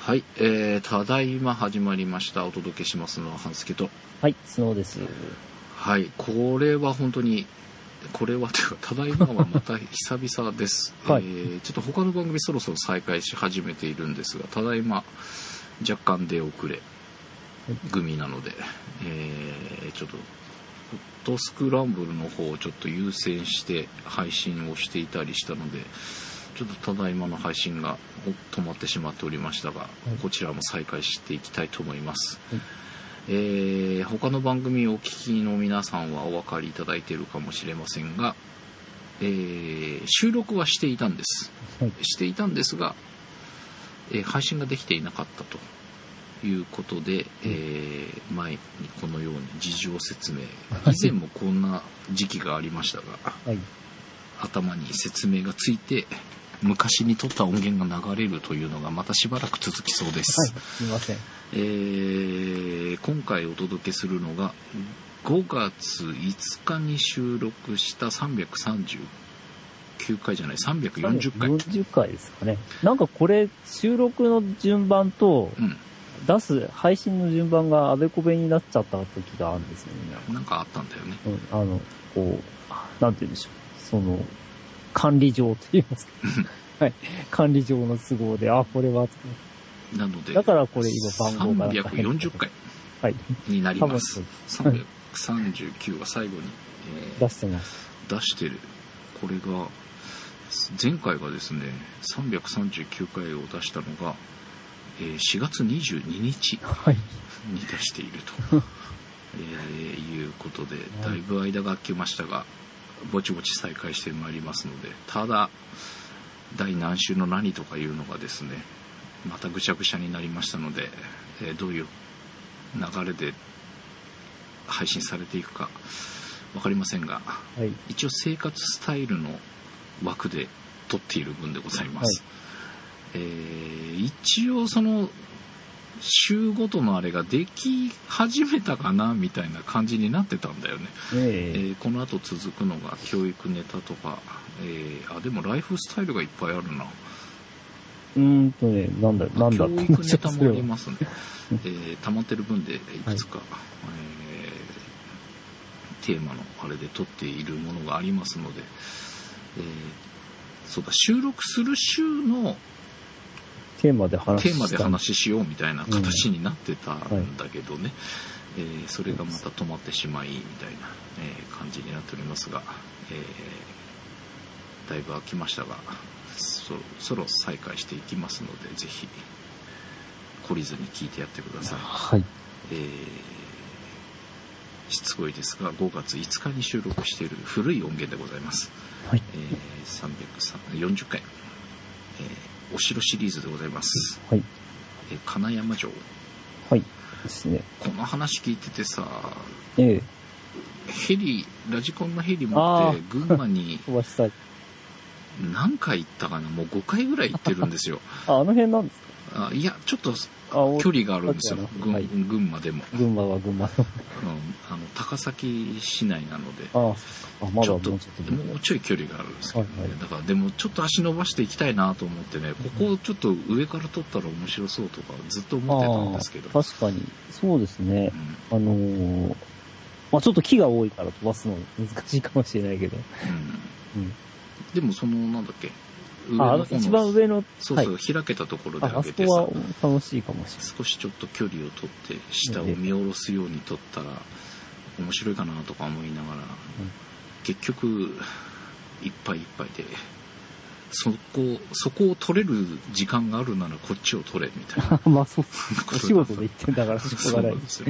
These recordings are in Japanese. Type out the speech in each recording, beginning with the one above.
はい、えー、ただいま始まりました。お届けしますのは、半助と。はい、スノーです。はい、これは本当に、これはというか、ただいまはまた久々です。はいえーちょっと他の番組そろそろ再開し始めているんですが、ただいま若干出遅れ組なので、えーちょっと、ホットスクランブルの方をちょっと優先して配信をしていたりしたので、ちょっとただいまの配信が止まってしまっておりましたが、いこちらも再開していきたいと思います。はいえー他の番組をお聞きの皆さんはお分かりいただいているかもしれませんが、えー収録はしていたんです。はい。していたんですが、えー配信ができていなかったということで、えー前にこのように事情説明以前もこんな時期がありましたがはい。頭に説明がついて昔に撮った音源が流れるというのがまたしばらく続きそうです、はい。すみません。えー今回お届けするのが5月5日に収録した339回じゃない340回40回ですかね。なんかこれ、収録の順番と、うん出す配信の順番があべこべになっちゃった時があるんですよね。なんかあったんだよねうん、あの、こう、なんて言うんでしょう。その、管理上と言いますか。はい。管理上の都合で、あ、これは、なのでだからこれ今番号がなんか変340回はい。になります多分339は最後に、えー出してます。出してるこれが前回がですね339回を出したのが、えー4月22日はい。に出していると、えーいうことでだいぶ間が空きましたがぼちぼち再開してまいりますのでただ第何週の何とかいうのがですねまたぐちゃぐちゃになりましたので、えーどういう流れで配信されていくか分かりませんがはい。一応生活スタイルの枠で撮っている分でございます、えー一応その週ごとのあれができ始めたかなみたいな感じになってたんだよね、ええ。えーこの後続くのが教育ネタとか、えーあでもライフスタイルがいっぱいあるな。うーんとね、なんだ、なんだ教育ネタもありまますね、えー溜まってる分でいくつか、えーテーマのあれで撮っているものがありますので、えーそうだ収録する週のテーマで話テーマで話ししようみたいな形になってたうんんだけどね、えーそれがまた止まってしまいみたいな、えー感じになっておりますが、えーだいぶ空きましたがそろそろ再開していきますのでぜひ懲りずに聞いてやってください、はい。えーしつこいですが5月5日に収録している古い音源でございます、はい。えー、340回、えーお城シリーズでございますはい。えー金山城はい。ですね。この話聞いててさええヘリラジコンのヘリ持あって群馬に。何回行ったかな？もう5回ぐらい行ってるんですよ あ、あの辺なんですあいやちょっと距離があるんですよ群,、はい群馬でも、群馬は群馬の。うん、あの高崎市内なのでああ、あまちょっと。もうちょい距離があるんですけど、ねはいはいだからでもちょっと足伸ばしていきたいなと思ってねここをちょっと上から撮ったら面白そうとかずっと思ってたんですけど確かに。そうですねう。んあのーまあちょっと木が多いから飛ばすの難しいかもしれないけど。うんうん。でもそのなんだっけ？の一番上の、そうそう、はい。開けたところであ、上げてさあそこは楽しいかもしれない。少しちょっと距離を取って下を見下ろすように撮ったら面白いかなとか思いながら、結局いっぱいいっぱいでそこそこを取れる時間があるならこっちを取れみたいな まあそう。お仕事で行ってんだからしょうがないそう。ですよ、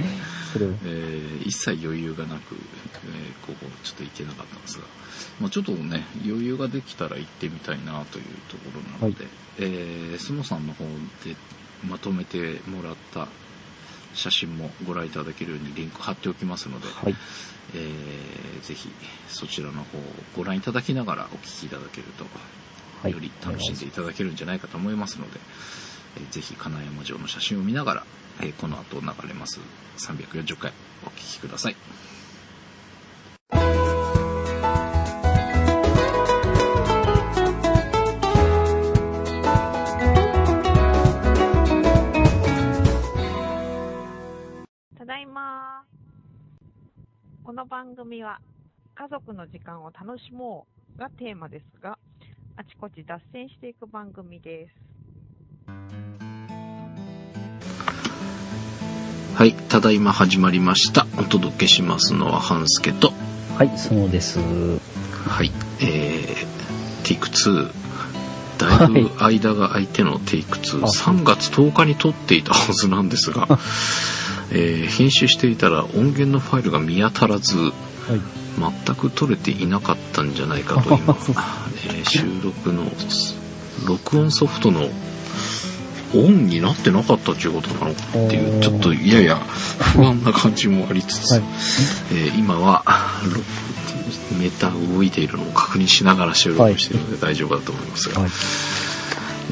それを。えー一切余裕がなく、えーここちょっと行けなかったんですが、まあ、ちょっとね余裕ができたら行ってみたいなというところなので、えー、スノさんの方でまとめてもらった写真もご覧いただけるようにリンク貼っておきますので、はい。えーぜひそちらの方をご覧いただきながらお聞きいただけると、はい。より楽しんでいただけるんじゃないかと思いますので、えーぜひ金山城の写真を見ながら、えーこの後流れます340回お聞きください。番組は家族の時間を楽しもうがテーマですが、あちこち脱線していく番組です。はい、ただいま始まりました。お届けしますのは半助と、はい、そうです。はい、えー、テイク2。だいぶ間が空いてのテイク2、あ3月10日に撮っていたはずなんですが、えー編集していたら音源のファイルが見当たらず、はい。全く撮れていなかったんじゃないかと今、えー収録の録音ソフトのオンになってなかったっていうことなのかっていうちょっとやや不安な感じもありつつ、はい。えー今は録メーターが動いているのを確認しながら収録しているので大丈夫だと思いますが、はい。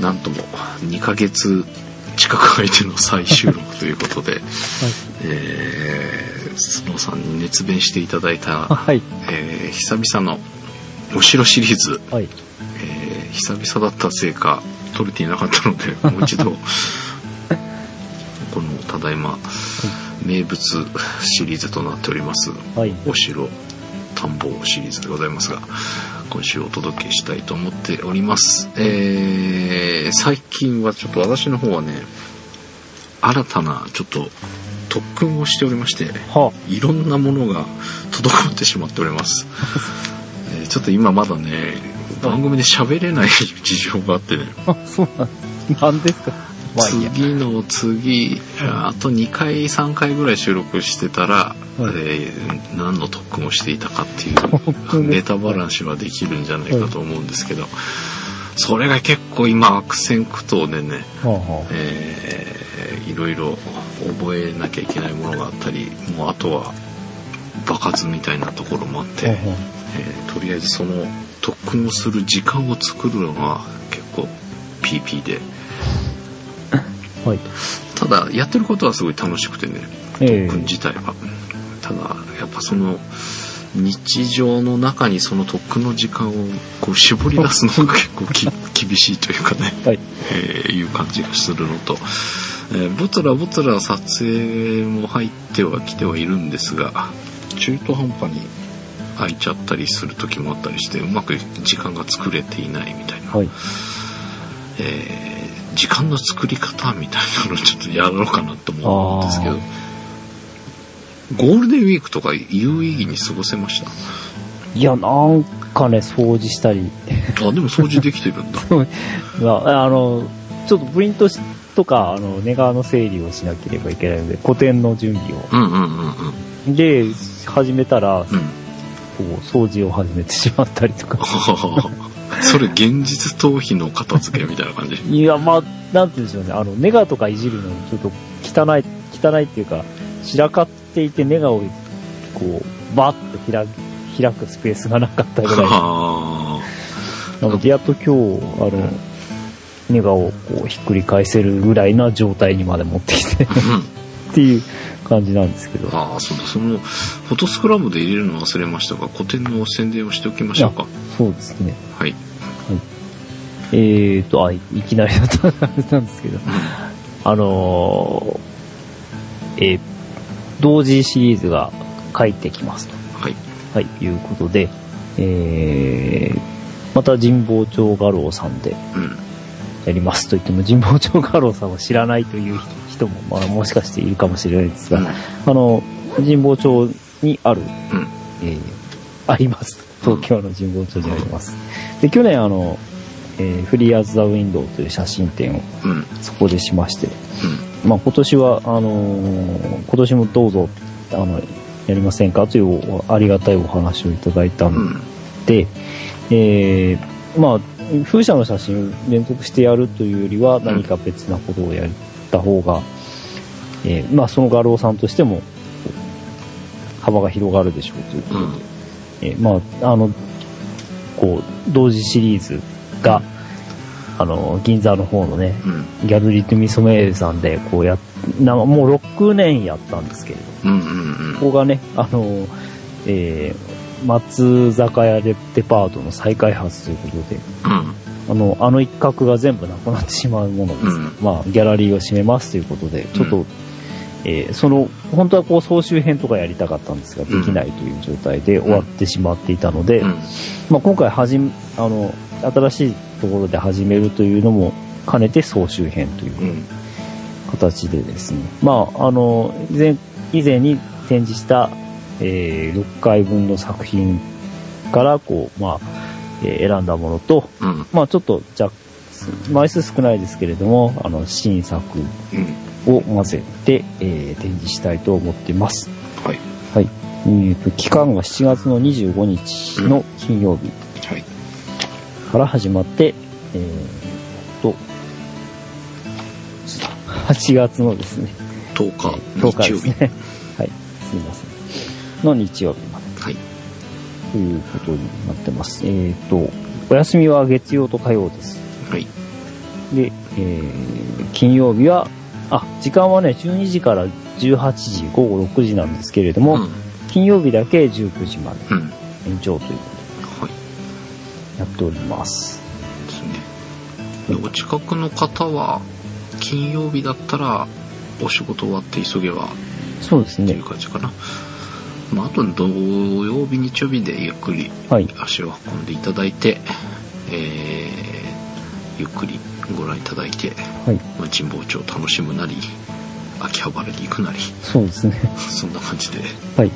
なんとも2ヶ月近く空いての再収録ということで、えー、スノーさんに熱弁していただいた、はい。えー久々のお城シリーズ、はい。えー久々だったせいか撮れていなかったので もう一度このただいま名物シリーズとなっておりますはい。お城探訪シリーズでございますが今週お届けしたいと思っておりますえー最近はちょっと私の方はね新たなちょっと特訓をしておりましてはいろんなものが滞ってしまっております。えーちょっと今まだね、番組で喋れない事情があってね、あ。あ、そうなんですか？まあいいや。次の次、あと2回、3回ぐらい収録してたら、はいえー何の特訓をしていたかっていうネタバランスはできるんじゃないかと思うんですけど、それが結構今悪戦苦闘でね、はあはえーいろいろ覚えなきゃいけないものがあったりもうあとは場数みたいなところもあって、あ。はあはえーとりあえずその特訓をする時間を作るのが結構 PP であ。はい。ただやってることはすごい楽しくてねええ特訓自体はただやっぱその日常の中にその特訓の時間をこう絞り出すのが結構き 厳しいというかねはい。えーいう感じがするのと、えー、ぶつらぶつら撮影も入ってはきてはいるんですが中途半端に空いちゃったりする時もあったりしてうまく時間が作れていないみたいな、はい。えー時間の作り方みたいなのをちょっとやろうかなと思うんですけどゴールデンウィークとか有意義に過ごせました？いや、なんかね、掃除したり。あでも掃除できてるんだ があの、ちょっとプリントしとか、あの、ネガの整理をしなければいけないので、古典の準備を。うんうんうんうんで、始めたら、こうんう、掃除を始めてしまったりとか。それ現実逃避の片付けみたいな感じ？いや、まあ、なんて言うんでしょうね。あの、ネガとかいじるのにちょっと汚い、汚いっていうか、散らかっていてネガを、こう、バッと開く、開くスペースがなかったぐらい。あなので、やっと今日、あの、ネガをこうひっくり返せるぐらいな状態にまで持ってきてっていう感じなんですけど。あーそうだそのフォトスクラムで入れるの忘れましたが古典の宣伝をしておきましょうかそうですね。はいえーと、あ、いいきなりだったあれなんですけど。あのー、えー同時シリーズが帰ってきますと。はいはい、いうことで、えー、また神保町画廊さんでうんやりますと言っても、神保町画廊さんを知らないという人も、まあ、もしかしているかもしれないですが、うん。あの、神保町にある、うん。えーあります。東京の神保町にあります。で、去年あの、えーフリーアズ・ザ・ウィンドウという写真展をうん。うんそこでしまして、まあ今年は、あのー今年もどうぞ、あの、やりませんかというありがたいお話をいただいたうん。んで、えーまあ、風車の写真を連続してやるというよりは何か別なことをやった方が、えーまあその画廊さんとしても、幅が広がるでしょうということで、うん。えーまあ、あの、こう、同時シリーズが、あの、銀座の方のね、うん。ギャルリトゥミソメールさんで、こうやっ、なもう6年やったんですけれど、うんうんここがね、あの、えー松坂屋デデパートの再開発ということで、うんあの、あの一角が全部なくなってしまうものです。うんまあ、ギャラリーを閉めますということで、ちょっと、えーその、本当はこう総集編とかやりたかったんですが、できないという状態で終わってしまっていたので、うん。まあ、今回はじめ、あの、新しいところで始めるというのも兼ねて総集編といううん。形でですね、まあ、あの、以前、以前に展示した、えー6回分の作品から、こう、まあ、えー選んだものと、うん。まあ、ちょっと、じゃ、枚数少ないですけれども、あの、新作うん。を混ぜて、えー展示したいと思っています。はい。はい。えーと、期間が7月の25日の金曜日はい。から始まって、えーと、8月のですね、10日、10日日曜日。ですね。はい。すいません。の日曜日まではい。ということになってます。えっ、と、お休みは月曜と火曜です。はい。で、えー、金曜日は、あ、時間はね、12時から18時、午後6時なんですけれども、うん。金曜日だけ19時までうん。延長というこはい。とでやっております。ですね。でお近くの方は、金曜日だったら、お仕事終わって急げばそうですねっていう。感じかな。まあ、あと土曜日、日曜日でゆっくりはい。足を運んでいただいて、えー、ゆっくりご覧いただいて、はい。まあ、神保町を楽しむなり、秋葉原に行くなり、そうですね。そんな感じではい。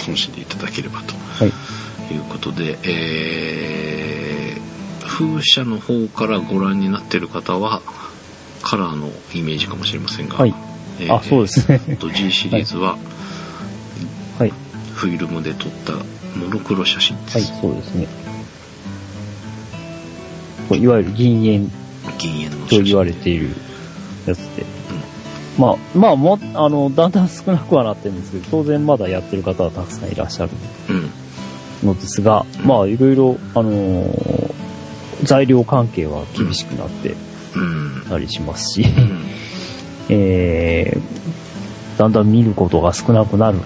楽しんでいただければとはい。いうことで、えー、風車の方からご覧になっている方は、カラーのイメージかもしれませんが、はい。えーあ、そうですね。と G シリーズは、はい。フィルムで撮ったモノクロ写真です。はい、そうですね。いわゆる銀塩銀塩のと言われているやつで。まあ、まあ、も、あの、だんだん少なくはなってるんですけど、当然まだやってる方はたくさんいらっしゃるうん。のですが、まあ、いろいろ、あのー材料関係は厳しくなってうん。たりしますし、うん。えー、だんだん見ることが少なくなる、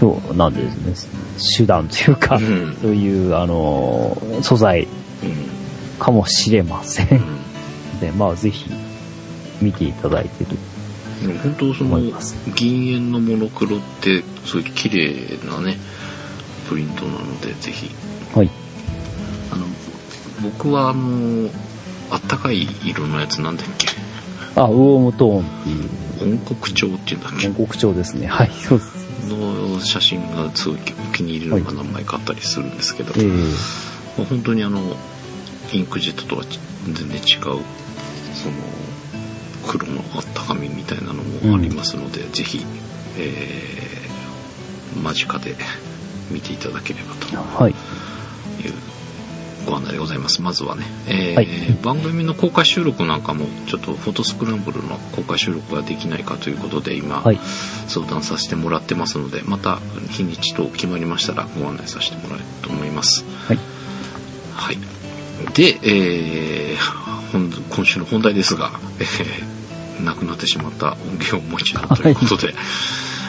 こう、なんでですね、手段というか、うんそういう、あのー素材うん。かもしれません。うんで、まあ、ぜひ、見ていただいてとでも本当その。銀塩のモノクロってすごい綺麗なねプリントなのでぜひはい。あの僕はあのあったかい色のやつなんだっけ？あ、ウォームトーンっていう、音国調っていうんだっけ？国鳥ですね。はい、そうです。の写真がすごいお気に入りのが何枚かあったりするんですけど、ええまあ本当にあのインクジェットとは全然違うその黒のあったかみみたいなのもありますので、ぜひ、えー間近で見ていただければとはい。ご案内でございます。まずはね、えーはい。番組の公開収録なんかもちょっとフォトスクランブルの公開収録ができないかということで今、はい。相談させてもらってますのでまた日にちと決まりましたらご案内させてもらえると思います。はい。はい。で、えー本今週の本題ですが、えー亡くなってしまった音源をもう一度ということで、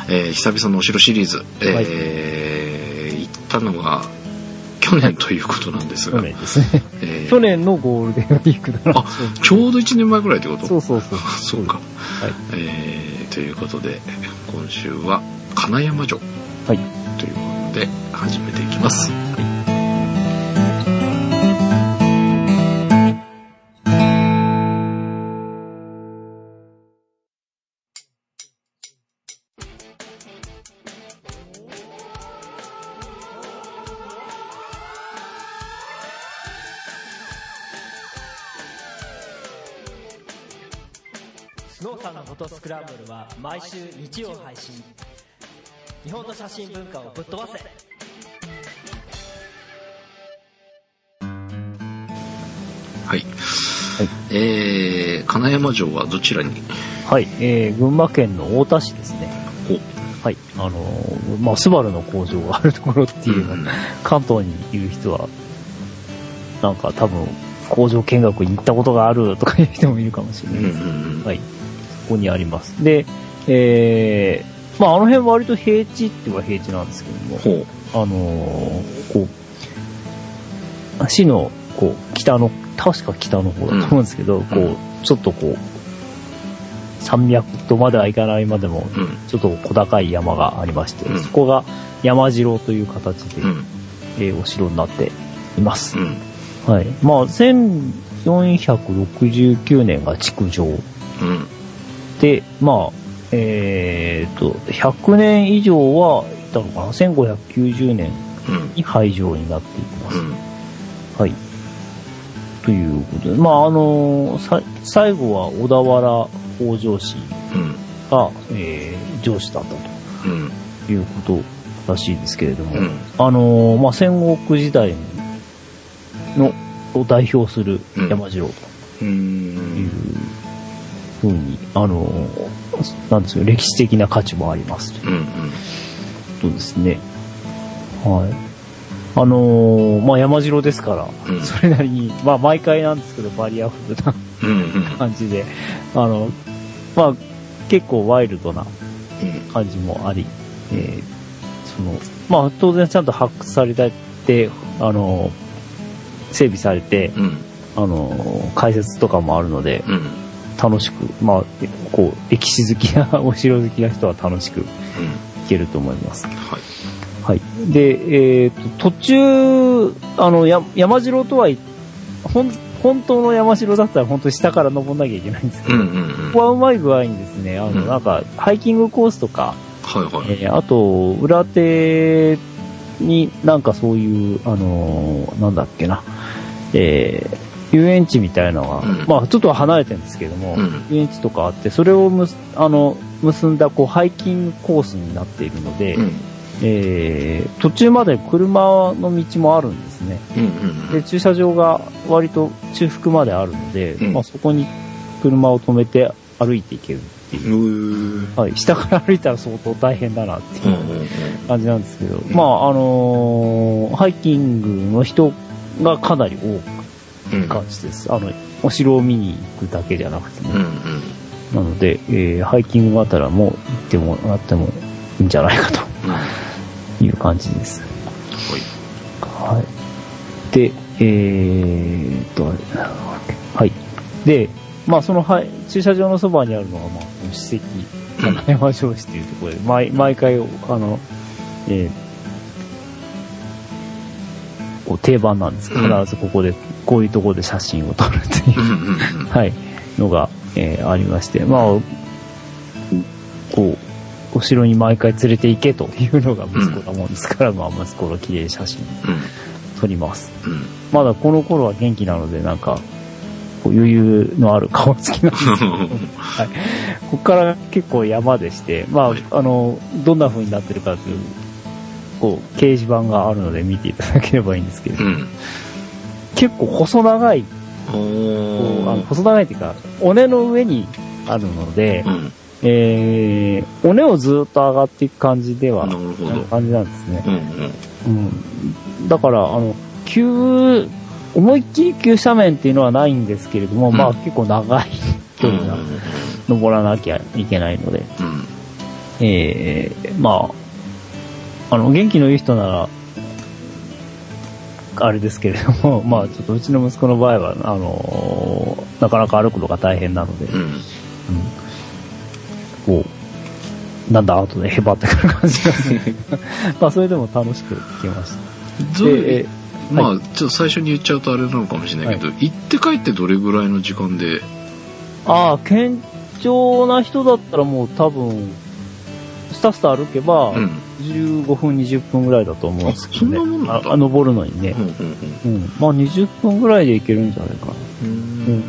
えー久々のお城シリーズ、えー行ったのが去年ということなんですが、去年ですね。えー去年のゴールデンウィークだな。あちょうど1年前ぐらいってこと？そうそうそう。そうか。はい。えーということで今週は金山城はい。ということで始めていきます。ス週日曜配信日本の写真文化をぶっ飛ばせはい。えー、金山城はどちらに？はい。えー、群馬県の太田市ですね。おはい。あのーまあ、スバルの工場があるところっていう、うん関東にいる人は、なんか多分、工場見学に行ったことがあるとかいう人もいるかもしれうなんいです。うんはい。ここにあります。で、えー、まあ、あの辺割と平地って言えば平地なんですけども。あのーこう、市の、こう、北の、確か北の方だと思うんですけど、こうんう、ちょっとこう、山脈とまではいかないまでも、うん。ちょっと小高い山がありまして、うんそこが山城という形で、うん。えーお城になっています。うん。はい。まあ、1469年が築城うん。で、まあ、えー、と、100年以上はいたのかな ?1590 年うん。に廃城になっていきます。うん。はい。ということで、まあ、あのさ最後は小田原北条氏うん。が、えー上司だったうん。ということらしいですけれども、うん。あのまあ、戦国時代のを代表する山城とう。いうんふうに、あのなんですか、歴史的な価値もありますといううん。ことですね。はい。あのーまあ、山城ですから、うんそれなりに、まあ、毎回なんですけど、バリアフルなうん。うん。感じで、あの、まあ、結構ワイルドなうん。感じもあり、えーその、まあ、当然ちゃんと発掘されて、あの、整備されて、うん。あの、解説とかもあるので、うん。楽しく、まあ、こう、歴史好きな、お城好きな人は楽しく行けると思います。はい。はい。で、えっ、と、途中、あの、や山城とはい、ほん、本当の山城だったら本当に下から登んなきゃいけないんですけど、うん。うん。ここはうまい具合にですね、あの、うんなんか、ハイキングコースとか、はいはい。えーあと、裏手になんかそういう、あのーなんだっけな、えー遊園地みたいなのが、うんまあちょっとは離れてるんですけども、うん遊園地とかあって、それをむすあの結んだこうハイキングコースになっているので、うん。えー途中まで車の道もあるんですね。で、駐車場が割と中腹まであるので、うんまあそこに車を止めて歩いていけるっていう。はい、下から歩いたら相当大変だなっていう。感じなんですけど、んまああのーハイキングの人がかなり多うん。く感じです。あの、お城を見に行くだけじゃなくてね。うん。うん。なので、えーハイキングがあったらもう行ってもらってもいいんじゃないかうん。はという感じです。い。はい。で、えーっと、はい。で、まあその、はい、駐車場のそばにあるのが、まあ、史跡、うん中山城市というところで、毎毎回、あの、えー定番なんです必ずここで、こういうところで写真を撮るっていう。はい、のが、えーありまして、まあ、こう、お城に毎回連れて行けというのが息子だもんですから、まあ息子の綺麗写真撮ります。うん。まだこの頃は元気なので、なんか、余裕のある顔つきなんですけど、はい。ここから結構山でして、まあ、はいあの、どんな風になってるかという、こう、掲示板があるので見ていただければいいんですけど、うん。結構細長い、おこうあのー。細長いっていうか、尾根の上にあるので、うん。えー、尾根をずっと上がっていく感じでは、なるほど。感じなんですね。うん。うん。うん。だから、あの、急、思いっきり急斜面っていうのはないんですけれども、うんまあ結構長い距離が登らなきゃいけないので、うん。えー、まあ、あの、元気のいい人なら、あれですけれども、まあちょっとうちの息子の場合は、あのーなかなか歩くのが大変なので、うん。こう、なんだ、後でへばってくる感じなんで、まあそれでも楽しく聞きました。まあ、ちょっと最初に言っちゃうとあれなのかもしれないけど、行って帰ってどれぐらいの時間で、ああ、堅調な人だったらもう多分、スタスタ歩けば、うん。15分、20分ぐらいだと思うんですけどね。あああ登るのにねう。んうんうん。まあ20分ぐらいで行けるんじゃないかな。うん。うん。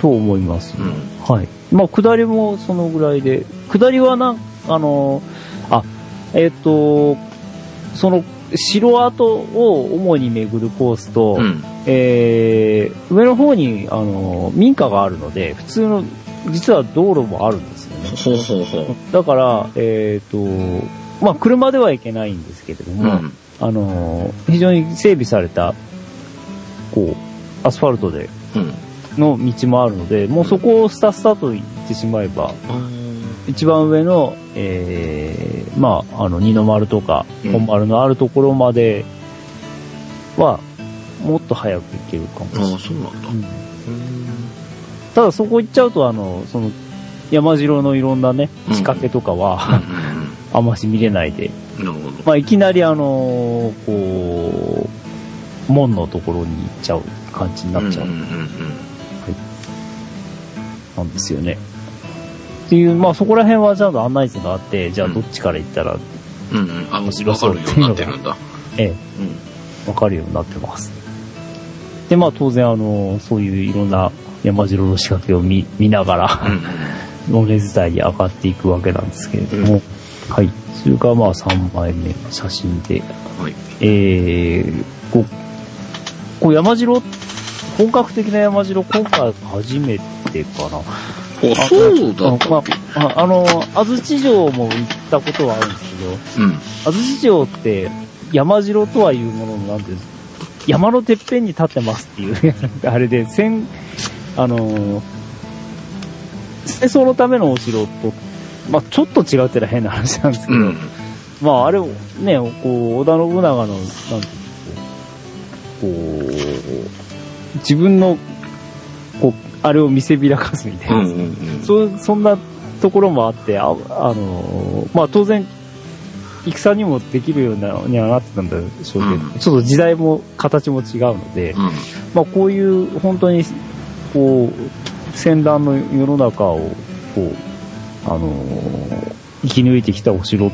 と思います。うん。はい。まあ下りもそのぐらいで、下りはなん、あのーあ、えっ、と、その、城跡を主に巡るコースと、うん。えー上の方に、あの、民家があるので、普通の、実は道路もあるん。ほうほうほう。だから、えっ、と、まあ、車では行けないんですけれども、うん。あの、非常に整備された、こう、アスファルトで、うん。の道もあるので、もうそこをスタスタと行ってしまえば、一番上の、えー、まあ、あの、二の丸とか、うん本丸のあるところまでは、もっと早く行けるかもしれない。ああ、そうなんだ。うんただそこ行っちゃうと、あの、その、山城のいろんなね、うん仕掛けとかうんは、あんまし見れないで、うんうん。なるほど。まあ、いきなりあの、こう、門のところに行っちゃう感じになっちゃう。うんうんうんなんですよね。っていう、まあそこら辺はちゃんと案内図があって、じゃあどっちから行ったら、うん。うんうん。あ、わか白そうるようになってるんだ。ええ、わかるようになってます。で、まあ当然あの、そういういろんな山城の仕掛けを見見ながうん。ら、うん尾根伝いに上がっていくわけなんですけれども、はい。それがまあ3枚目の写真で、うん。はい。えー、こう、こう山城、本格的な山城今回初めてかな。あ、そうだったっまあ、ああの、安土城も行ったことはあるんですけど、うん。安土城って山城とはいうもののなんていう山のてっぺんに立ってますっていう、あれで、戦、あの、戦争のためのお城と、まあちょっと違うってのは変な話なんですけど、うん。まああれをね、こう、織田信長の、なんていうのこう、自分の、こう、あれを見せびらかすみたいな、うんうんうん。そそんなところもあって、あ、あのまあ当然、戦にもできるようなにはなってたんだでしょうけど、うんちょっと時代も形も違うので、うん。まあこういう本当に、こう、戦乱の世の中を、こう、あの生き抜いてきたお城っ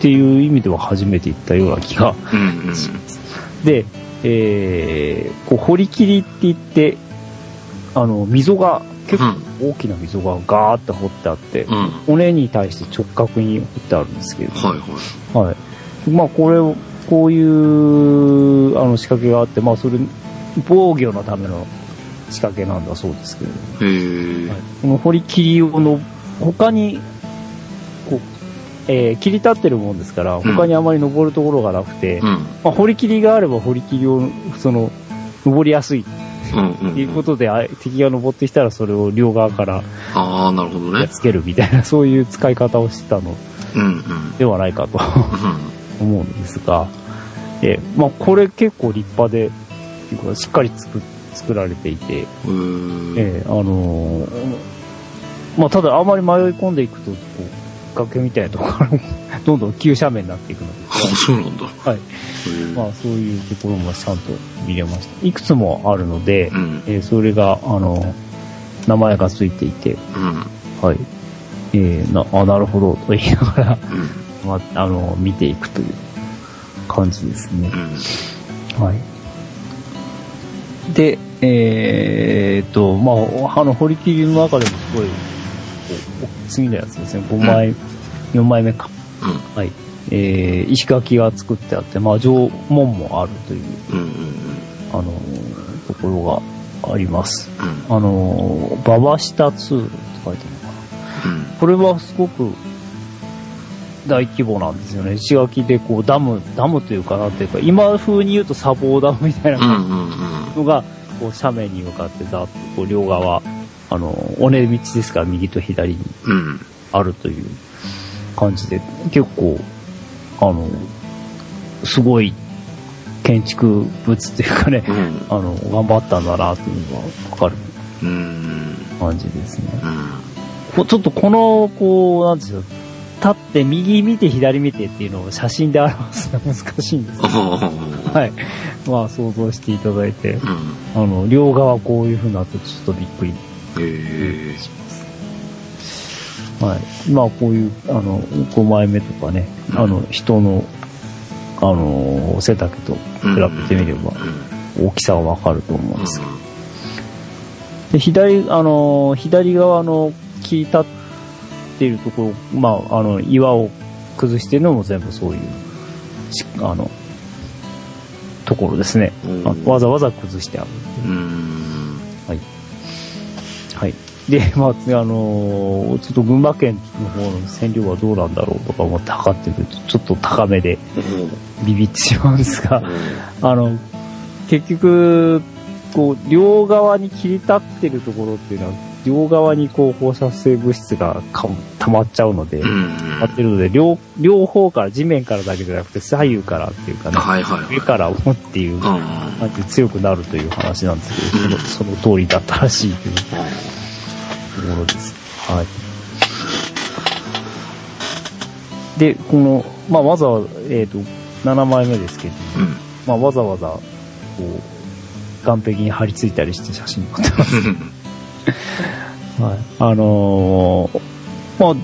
ていう意味では初めて行ったような気がうんうん。で、えー、こう、堀切りって言って、あの、溝が、結構大きな溝がガーって掘ってあって、うん。はい骨に対して直角に掘ってあるんですけれども、はい。はい。まあ、これを、こういう、あの、仕掛けがあって、まあ、それ、防御のための仕掛けなんだそうですけれども、へえ。この堀切りをの、他に、こう、えー切り立ってるもんですから、他にあまり登るところがなくて、うん。まあ、堀切りがあれば堀切りを、その、登りやすい。ということで、あ敵が登ってきたらそれを両側からああ、なるほどね。やっつけるみたいな、そういう使い方をしてたの。ではないかとう 思うんですが、えーまあ、これ結構立派で、しっかり作作られていて、え。えーあのーまあ、ただあまり迷い込んでいくと、こう、崖みたいなところから どんどん急斜面になっていくので、あ、そうなんだ。はい。まあ、そういうところもちゃんと見れました。いくつもあるので、うん。えーそれが、あの、名前がついていて、うん。はい。えーな、あ、なるほど、と言いながら、うん。まあ、あの、見ていくという感じですねう。ん。はい。で、えーっと、まあ、あの、堀切りの中でもすごい、次のやつですね、5枚、4枚目か。うん。はい。えー、石垣が作ってあって、まあ、縄文もあるという、うんうんあのーところがあります。うん。あのー、馬場下2って書いてあるのかな。うん。これはすごく大規模なんですよね。石垣でこうダム、ダムというかなんていうか、今風に言うと砂防ダムみたいな。のが、こう斜面に向かってざっとこう両側、あの、尾根道ですから右と左にうん。あるという感じで、結構、あの、すごい建築物というかね、うん。あの、頑張ったんだなというのがわかるうん。感じですね。うん。こちょっとこの、こう、なんですよ、立って右見て左見てっていうのを写真で表すのは 難しいんですあけど、あ。はい。まあ想像していただいて、うん。あの、両側こういう風になってちょっとびっくりへえ。します。はい。まあこういう、あの、5枚目とかね、あの、人の、あの、背丈と比べてみればうん。大きさはわかると思うんうんですけど、で、左、あの、左側の切り立っているところ、まあ、あの、岩を崩してるのも全部そういう、しあの、ところですね。わざわざ崩してある。うん。はい。で、まあ、次あのちょっと群馬県の方の線量はどうなんだろうとか思って測ってみると、ちょっと高めでビビってしまうんですが、あの、結局、こう、両側に切り立ってるところっていうのは、両側にこう放射性物質がか溜まっちゃうので、う溜ん。まってるので、両、両方から、地面からだけじゃなくて、左右からっていうかね、はいはいはい。上からもっていううん。感じで強くなるという話なんですけど、そのその通りだったらしいというところです。はい。で、この、まあ、わざわざ、えっ、と、7枚目ですけど、うん。まあ、わざわざ、こう、岸壁に貼り付いたりして写真撮ってます。はい。あのーまあ、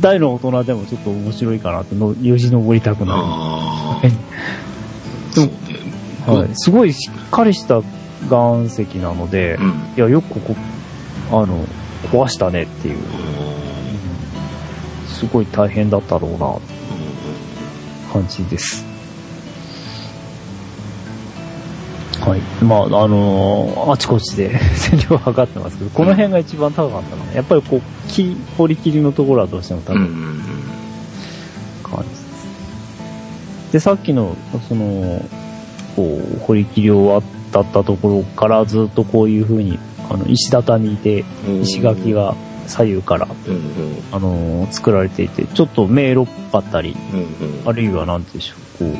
大の大人でもちょっと面白いかなとの、よじ登りたくなああはい。そうね。る。はい。すごいしっかりした岩石なので、うん。いや、よくここ、あの、壊したねっていう、すごい大変だったろうな、感じです。はい。まあ、あのーあちこちで 線量を測ってますけど、この辺が一番高かったかな。やっぱりこう、木、掘り切りのところはどうしても高いうんうんうん。感じです。で、さっきの、その、こう、掘り切り終わったったところからずっとこういう風に、あの、石畳で、石垣が左右から、うんうん。あのー作られていて、ちょっと迷路っかったり、うんうん。あるいはなんてでしょう、こ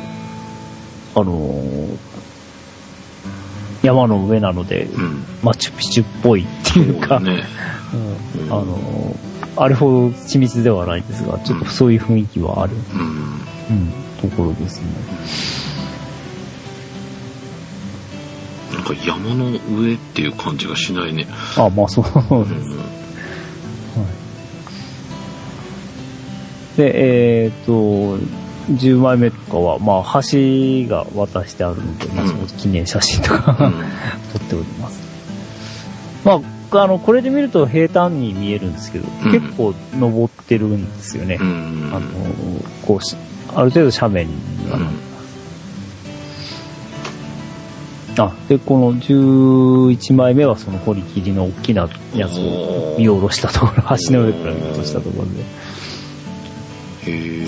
う、あのー山の上なので、うん。マチュピチュっぽいっていうか、ね。うんあのーあれほど緻密ではないんですが、ちょっとそういう雰囲気はある、うん。うん、ところですね。なんか山の上っていう感じがしないね。あ、まあそううです。ん。で、えっ、と、10枚目とかは、まあ、橋が渡してあるので、まあ、うんそこ記念写真とうか、ん。撮っております。まあ、あの、これで見ると平坦に見えるんですけど、うん結構登ってるんですよね。うん。あの、こうし、ある程度斜面にはなってます。あ、で、この11枚目はその堀切りの大きなやつを見下ろしたところ、橋の上から見下ろしたところで、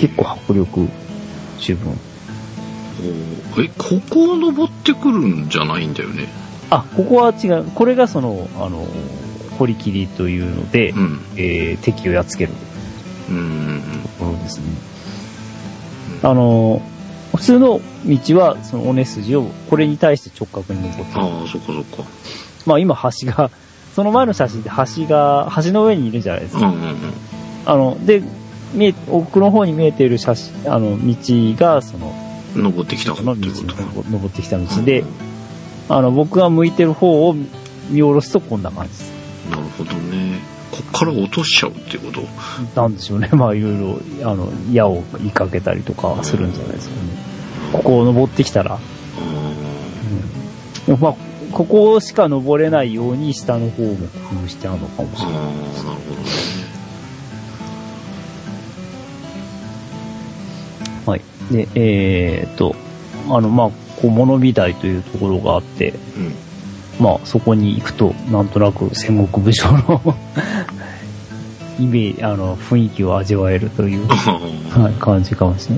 結構迫力十分。え、ここを登ってくるんじゃないんだよね？あ、ここは違う。これがその、あの、堀切りというので、うん。えー敵をやっつけるうん。ところですね。あの、普通の道は、その尾根筋を、これに対して直角に登ってる。ああ、そっかそっか。まあ今橋が、その前の写真で橋が、橋の上にいるじゃないですか。うんうんうん。あの、で、見え、奥の方に見えている写真、あの、道が、その、登ってきた方ってことの登ってきた道で、あの、僕が向いてる方を見下ろすとこんな感じです。なるほどね。こっから落としちゃうってこと？なんでしょうね。まあいろいろ、あの、矢を追いかけたりとかするんじゃないですかね。ここを登ってきたら、あでもまあ、ここしか登れないように下の方も工夫してあるのかもしあ、ああ、れない。なるほどね。で、えーっと、あの、まあ、こう、物見台というところがあって、うん。まあ、そこに行くと、なんとなく戦国武将の イメージ、あの、雰囲気を味わえるという、あ はい、感じかもしれ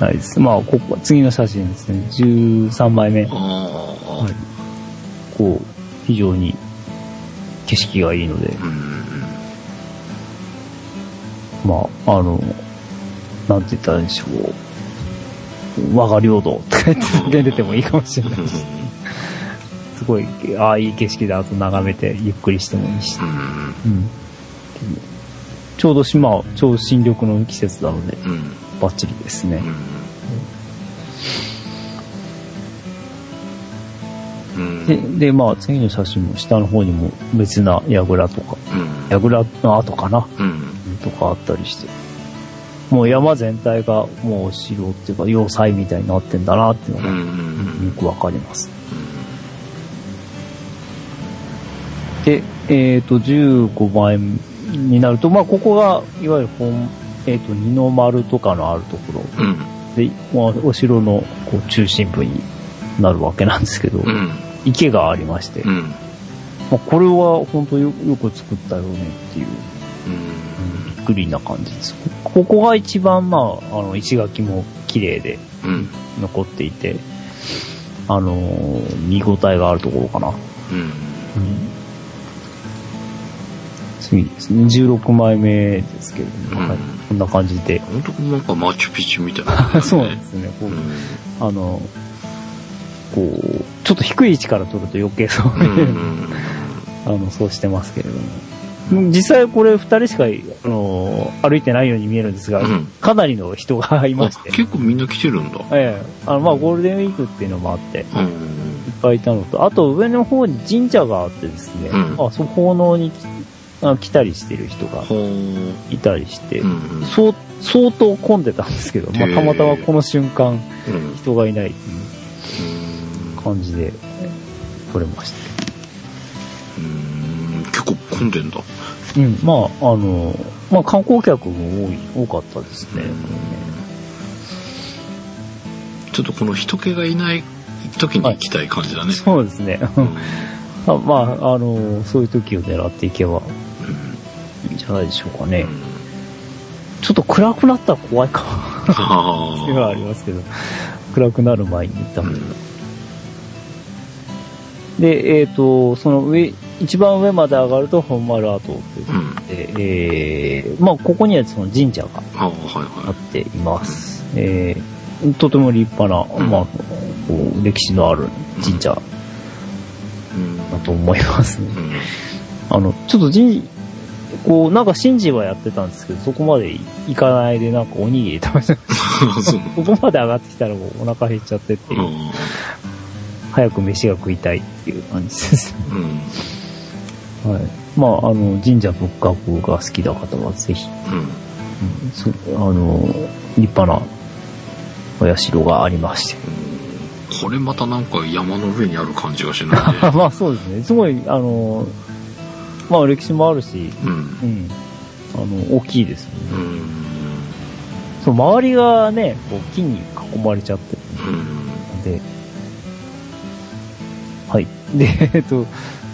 ないです。まあ、ここ、次の写真ですね。13枚目。はいこう、非常に景色がいいので、うん。まあ、あの、なんて言ったらいいんでしょう。我が領土とか言って叫んでてもいいかもしれないし、すごい、ああ、いい景色だと眺めてゆっくりしてもいいし。うん。うん。ちょうど島、ちょうど新緑の季節なので、うん。バッチリですね。うん。で、で、まあ、次の写真も下の方にも別な櫓とか、うん。櫓の跡かなうん。とかあったりして。もう山全体がもうお城っていうか要塞みたいになってんだなっていうのがん。よくわかります。で、えっ、と、15枚になると、まあ、ここが、いわゆる本、えっ、と、二の丸とかのあるところうん。で、まあ、お城のこう中心部になるわけなんですけど、うん。池がありまして、うん。まあ、これは本当よよく作ったよねっていう、うん。くりな感じです。こここが一番、まあ、あの、石垣も綺麗でうん。残っていて、あのー見応えがあるところかな。うん。次ですね。16枚目ですけれども、うんはい、こんな感じで。本当なんかマチュピチュみたいな、そうなんですね。こう、うん。あの、こう、ちょっと低い位置から撮ると余計そううん。うん。あの、そうしてますけれども。実際これ二人しか、あの歩いてないように見えるんですが、うんかなりの人がいましてあ。結構みんな来てるんだ。ええ。あの、まあ、ゴールデンウィークっていうのもあって、いっうん。ぱいいたのと、あと上の方に神社があってですね、うんあ、そこ奉納に来たりしてる人がほいたりして、う。うん。そう相当混んでたんですけど、まあ、たまたまこの瞬間、うん。人がいないっていううん感じで、撮れました。混んでんだ。うん、まあ、あの、まあ、観光客も多い、多かったですね。ちょっとこの人気がいない時に行きたい感じだね。そうですね。うんあ まあ、あの、そういう時を狙っていけばいいんじゃないでしょうかね。ちょっと暗くなったら怖いかあって いうのはありますけど、暗くなる前に行ったので。で、えっ、と、その上、一番上まで上がると本丸跡というこうん。えー、まあ、ここにはその神社がああ、はいあはっています。えー、とても立派な、んまあ、こう歴史のある神社。だと思いますね。うん。あの、ちょっと神、こう、なんか神事はやってたんですけど、そこまで行かないで、なんかおにぎり食べて。ここまで上がってきたらもうお腹減っちゃってっていうう、ん。早く飯が食いたいっていう感じです。うん。はい。まあ、あの、神社仏閣が好きな方はぜひ、うん。うんそあの、立派なお社がありまして。これまたなんか山の上にある感じがしないね。まあそうですね。すごい、あの、まあ歴史もあるし、うん。うん。あの、大きいですよね。うん。そう、周りがね、こう木に囲まれちゃってるうん。ので、はい。で、えっと、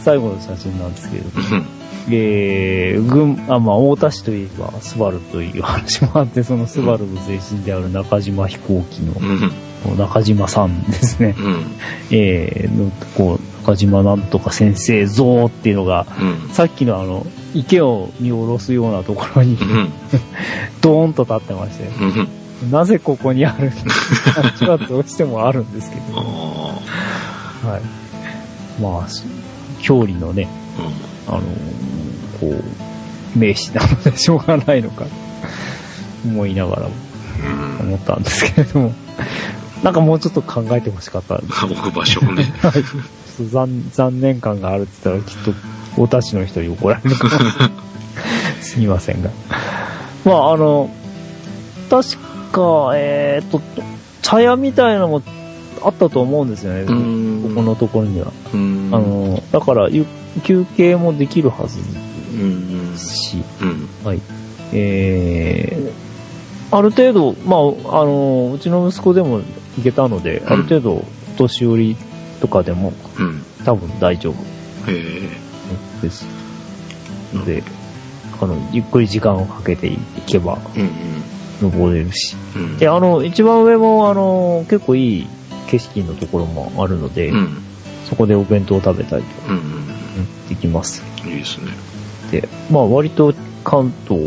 最後の写真なんですけれども、うん。えー、群、あ、まあ、大田市といえば、スバルという話もあって、そのスバルの前身である中島飛行機の、うん。中島さんですね。うん。えー、の、こう、中島なんとか先生像っていうのが、うん。さっきのあの、池を見下ろすようなところに、うん。ドーンと立ってまして、うん。なぜここにある感じはどうしてもあるんですけあど、あ。はい。まあ、郷里のね、うあのーこう、名詞なので しょうがないのか、思いながらも。思ったんですけれども、なんかもうちょっと考えてほしかった。ちょ置く場所をね。残残念感があるって言ったらきっと、大田市の人に怒られるかも すみませんが。まあ、あの、確か、えーっと、茶屋みたいなのもあったと思うんですよね。んここのところには。うん。あの、だから、ゆ休憩もできるはずうん。ですし、うん。はい。えー、ある程度、まあ、あの、うちの息子でも行けたので、うんある程度、お年寄りとかでもうん。多分大丈夫。です。ので、あの、ゆっくり時間をかけていけばうん。登れるし。うん。で、あの、一番上も、あの、結構いい景色のところもあるので、うん。そこでお弁当を食べたりとかうん。できます。いいですね。で、まあ割と関東、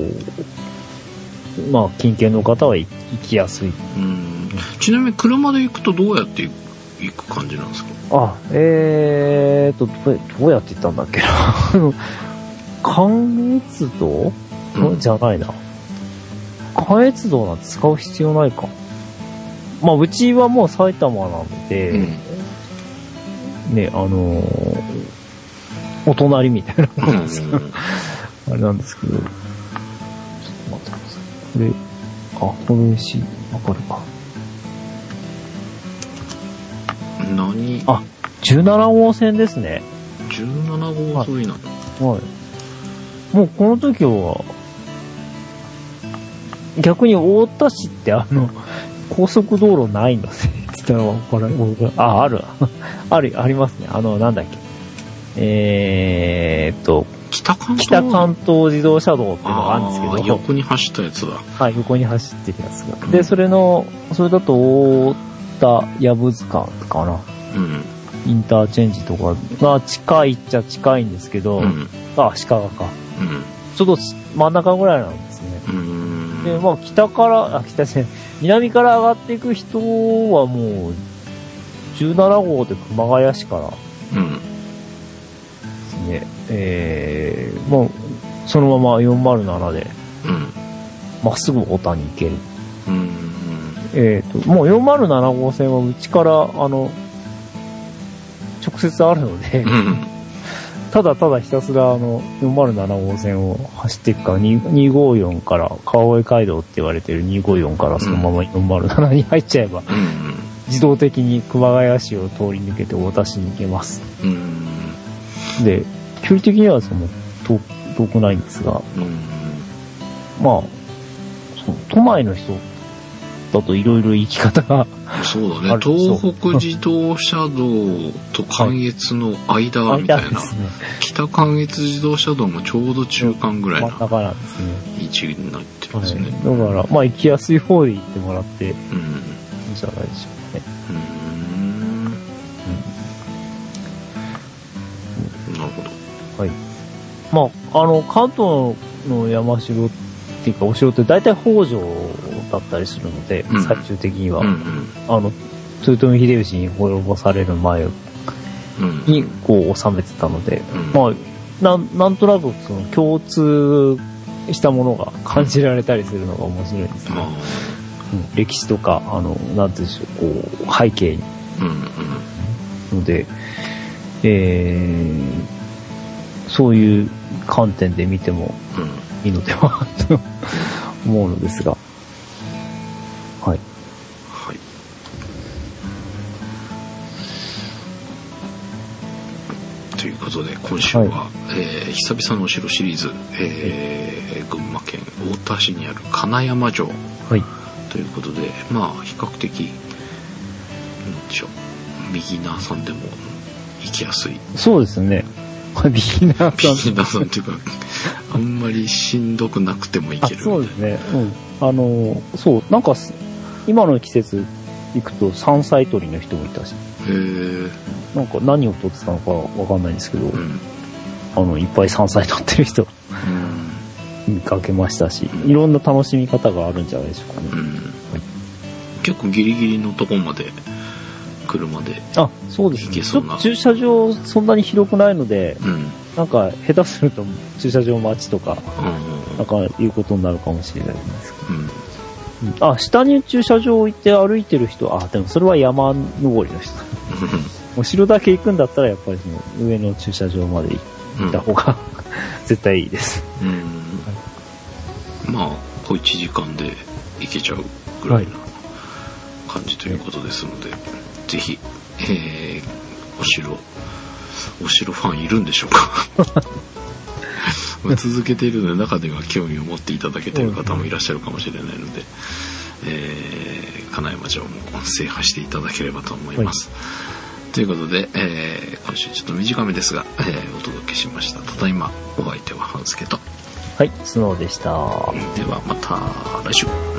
まあ近県の方は行きやすい。うん。ちなみに車で行くとどうやって行く感じなんですか？あ、えーと、どうどうやって行ったんだっけな。関越道、うんじゃないな。関越道なんて使う必要ないか。まあうちはもう埼玉なので、うん。ね、あのーお隣みたいなもんですよ。うん あれなんですけど。ちょっと待ってください。これ、あ、この石、わかるか。何？あ、17号線ですね。17号沿いなの？はい。もうこの時は、逆に大田市ってあの、高速道路ないの？ね。つったらわからん。わからんあ、ある。ある、ありますね。あの、なんだっけ。えーっと、北関東？北関東自動車道っていうのがあるんですけど、横に走ったやつだ。はい、横に走ってるやつが。で、それの、それだと、大田、藪塚かな。うん。インターチェンジとかが近いっちゃ近いんですけど、うん。あ、足利か。うん。ちょっと真ん中ぐらいなんですね。うん。で、まあ、北から、あ、北じゃない南から上がっていく人はもう、17号で熊谷市からでうん。すね、えー、もう、そのまま407で、うん。まっすぐ小田に行ける。うん。えっ、と、もう407号線はうちから、あの、直接あるので、うん。ただただひたすらあの、407号線を走っていくか、2 254から、川越街道って言われてる254からそのまま407に入っちゃえば、うん。自動的に熊谷市を通り抜けて太田市に行けます。うん。で、距離的にはその、遠遠くないんですが、うん。まあ、その都内の人だといろいろ行き方が、そうだね東北自動車道と関越の間みたいな、ですね。北関越自動車道もちょうど中間ぐらいな。位置になってまはい。すね、だから、まあ行きやすい方で行ってもらっていいんうんじゃないでしょうね。うんなるほどはい。まあ、あの、関東の山城っていうか、お城って大体北条だったりするので、うん。最終的には、うんあの、豊臣秀吉に滅ぼされる前うん。うんに、こう、収めてたので、うん。まあ、なん、なんとなく、その、共通したものが感じられたりするのが面白いですね。まあうん。歴史とか、あの、なんていうんでしょう、こう、背景に。うんので、えー、そういう観点で見てもうんうん。いいのではと思うのですが。ことで今週は、はえー久々のお城シリーズ、えー群馬県太田市にある金山城はい。ということでまあ比較的なんでしょうビギナーさんでも行きやすいそうですね。これビギナーさん。ビギナーさんっていうか あんまりしんどくなくてもいあけるそうですね。うん。あの、そう、なんかす、今の季節行くと山菜採りの人もいたし、なんか何を取ってたのかわかんないんですけど、うん。あの、いっぱい山菜採ってる人うん。見かけましたし、いろんな楽しみ方があるんじゃないでしょうかね。うん。結構ギリギリのとこまで車であ、そうですね。ちょっと駐車場そんなに広くないので、うん。なんか下手すると駐車場待ちとか、うんなんかいうことになるかもしれないです。けうん。ど。うん。あ、下に駐車場置いて歩いてる人、あ、でもそれは山登りの人。お城だけ行くんだったらやっぱりその上の駐車場まで行った方が、絶対いいです。うん。まあ小1時間で行けちゃうぐらいな感じということですので、ぜひ、えーお城お城ファンいるんでしょうか？まあ続けているので中では興味を持っていただけている方もいらっしゃるかもしれないので、えー金山城も制覇していただければと思います、ということで、えー今週ちょっと短めですが、えーお届けしました。ただいまお相手は半助と。はい、スノーでした。ではまた来週。はい